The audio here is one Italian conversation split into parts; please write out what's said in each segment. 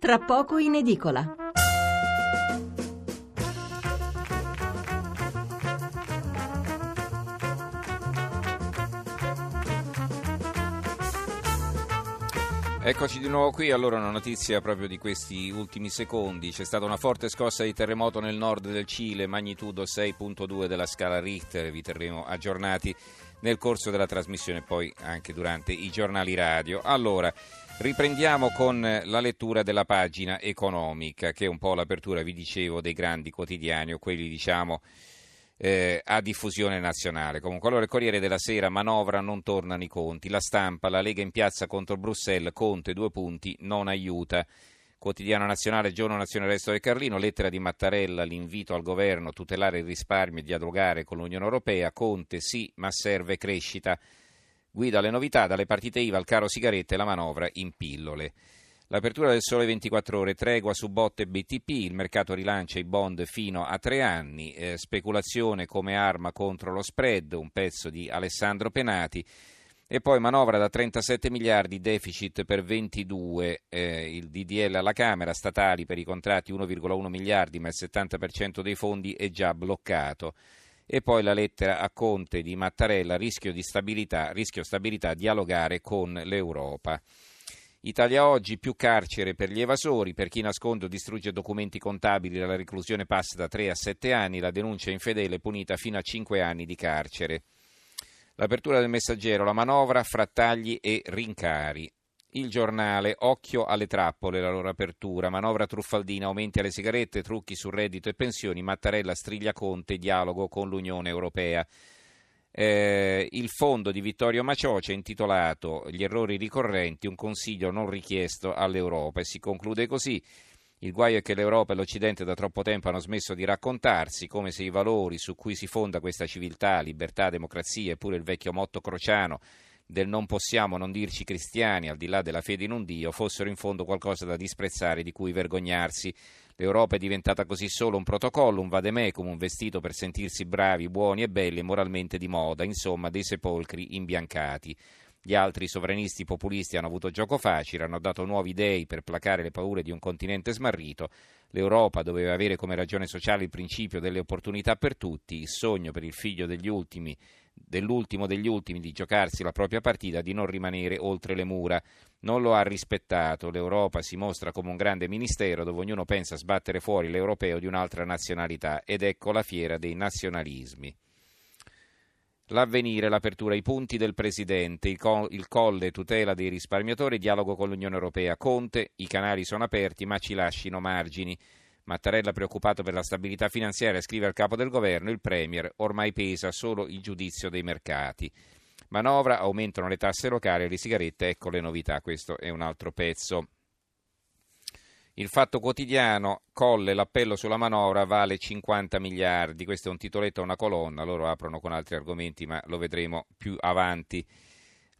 tra poco in edicola. Eccoci di nuovo qui, allora una notizia proprio di questi ultimi secondi. C'è stata una forte scossa di terremoto nel nord del Cile, magnitudo 6.2 della scala Richter, vi terremo aggiornati nel corso della trasmissione e poi anche durante i giornali radio. Allora, riprendiamo con la lettura della pagina economica, che è un po' l'apertura, vi dicevo, dei grandi quotidiani o quelli diciamo eh, a diffusione nazionale. Comunque, allora il Corriere della Sera, manovra, non tornano i conti. La stampa, la Lega in piazza contro Bruxelles, Conte, due punti, non aiuta. Quotidiano Nazionale, Giorno Nazione Resto del Carlino, lettera di Mattarella, l'invito al governo a tutelare il risparmio e dialogare con l'Unione Europea. Conte sì, ma serve crescita. Guida le novità dalle partite IVA al caro sigarette e la manovra in pillole. L'apertura del sole 24 ore, tregua su botte BTP, il mercato rilancia i bond fino a tre anni, eh, speculazione come arma contro lo spread, un pezzo di Alessandro Penati. E poi manovra da 37 miliardi, deficit per 22, eh, il DDL alla Camera, statali per i contratti 1,1 miliardi, ma il 70% dei fondi è già bloccato. E poi la lettera a Conte di Mattarella, rischio di stabilità, rischio stabilità, dialogare con l'Europa. Italia Oggi, più carcere per gli evasori, per chi nasconde o distrugge documenti contabili la reclusione passa da 3 a 7 anni, la denuncia infedele punita fino a 5 anni di carcere. L'apertura del messaggero, la manovra, frattagli e rincari. Il giornale, occhio alle trappole, la loro apertura, manovra truffaldina, aumenti alle sigarette, trucchi su reddito e pensioni, Mattarella striglia Conte, dialogo con l'Unione Europea. Eh, il fondo di Vittorio Macioce intitolato Gli errori ricorrenti, un consiglio non richiesto all'Europa. E si conclude così. Il guaio è che l'Europa e l'Occidente da troppo tempo hanno smesso di raccontarsi, come se i valori su cui si fonda questa civiltà, libertà, democrazia, eppure il vecchio motto crociano del non possiamo non dirci cristiani, al di là della fede in un Dio, fossero in fondo qualcosa da disprezzare, di cui vergognarsi. L'Europa è diventata così solo un protocollo, un vademecum, un vestito per sentirsi bravi, buoni e belli e moralmente di moda, insomma dei sepolcri imbiancati. Gli altri sovranisti populisti hanno avuto gioco facile, hanno dato nuovi dei per placare le paure di un continente smarrito. L'Europa doveva avere come ragione sociale il principio delle opportunità per tutti, il sogno per il figlio degli ultimi dell'ultimo degli ultimi di giocarsi la propria partita, di non rimanere oltre le mura. Non lo ha rispettato. L'Europa si mostra come un grande ministero dove ognuno pensa a sbattere fuori l'europeo di un'altra nazionalità ed ecco la fiera dei nazionalismi. L'avvenire, l'apertura, i punti del Presidente, il, co- il colle, tutela dei risparmiatori, dialogo con l'Unione Europea. Conte, i canali sono aperti ma ci lasciano margini. Mattarella preoccupato per la stabilità finanziaria scrive al capo del governo il Premier ormai pesa solo il giudizio dei mercati. Manovra, aumentano le tasse locali e le sigarette, ecco le novità, questo è un altro pezzo. Il fatto quotidiano, Colle, l'appello sulla manovra vale 50 miliardi, questo è un titoletto una colonna, loro aprono con altri argomenti ma lo vedremo più avanti.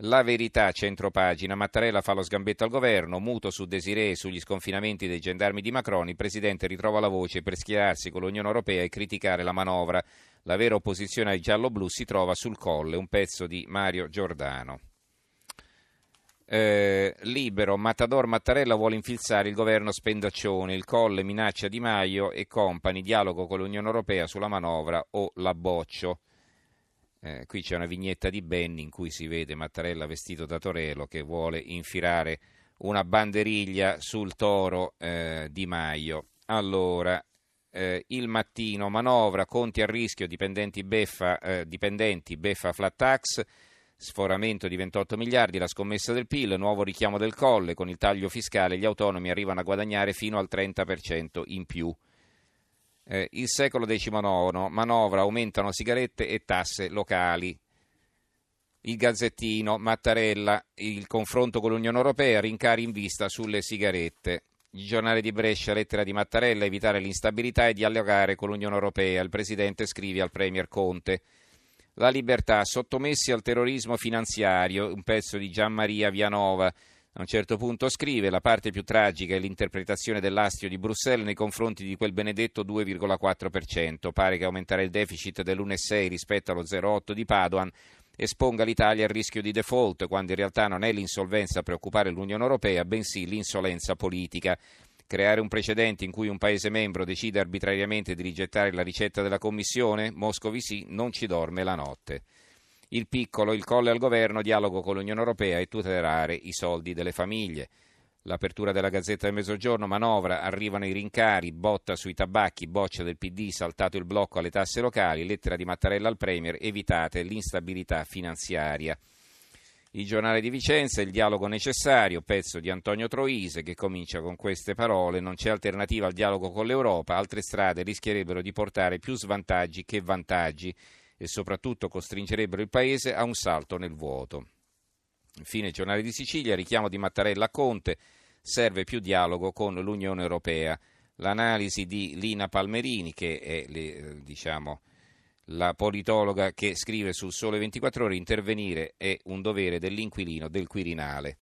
La verità, centropagina. Mattarella fa lo sgambetto al governo, muto su Desiree sugli sconfinamenti dei gendarmi di Macron. Il presidente ritrova la voce per schierarsi con l'Unione Europea e criticare la manovra. La vera opposizione ai giallo-blu si trova sul colle, un pezzo di Mario Giordano. Eh, libero, Matador Mattarella vuole infilzare il governo spendaccione, il colle minaccia Di Maio e compagni, dialogo con l'Unione Europea sulla manovra o la boccio. Eh, qui c'è una vignetta di Benny in cui si vede Mattarella vestito da Torello che vuole infilare una banderiglia sul toro eh, di Maio. Allora, eh, il mattino, manovra, conti a rischio, dipendenti beffa, eh, dipendenti beffa flat tax, sforamento di 28 miliardi, la scommessa del PIL, nuovo richiamo del colle, con il taglio fiscale gli autonomi arrivano a guadagnare fino al 30% in più. Eh, il secolo XIX, manovra, aumentano sigarette e tasse locali. Il Gazzettino, Mattarella, il confronto con l'Unione Europea, rincari in vista sulle sigarette. Il giornale di Brescia, lettera di Mattarella, evitare l'instabilità e dialogare con l'Unione Europea. Il Presidente scrive al Premier Conte. La libertà, sottomessi al terrorismo finanziario, un pezzo di Gian Maria Vianova. A un certo punto scrive la parte più tragica è l'interpretazione dell'astio di Bruxelles nei confronti di quel benedetto 2,4%. Pare che aumentare il deficit dell'1,6 rispetto allo 0,8 di Padoan esponga l'Italia al rischio di default, quando in realtà non è l'insolvenza a preoccupare l'Unione Europea, bensì l'insolenza politica. Creare un precedente in cui un Paese membro decide arbitrariamente di rigettare la ricetta della Commissione? Moscovici non ci dorme la notte. Il piccolo, il colle al governo, dialogo con l'Unione Europea e tutelare i soldi delle famiglie. L'apertura della Gazzetta del Mezzogiorno, manovra, arrivano i rincari, botta sui tabacchi, boccia del PD, saltato il blocco alle tasse locali, lettera di Mattarella al Premier, evitate l'instabilità finanziaria. Il giornale di Vicenza, il dialogo necessario, pezzo di Antonio Troise che comincia con queste parole, non c'è alternativa al dialogo con l'Europa, altre strade rischierebbero di portare più svantaggi che vantaggi e soprattutto costringerebbero il Paese a un salto nel vuoto. Infine il giornale di Sicilia, richiamo di Mattarella a Conte, serve più dialogo con l'Unione Europea. L'analisi di Lina Palmerini, che è diciamo, la politologa che scrive sul Sole 24 Ore, intervenire è un dovere dell'inquilino del Quirinale.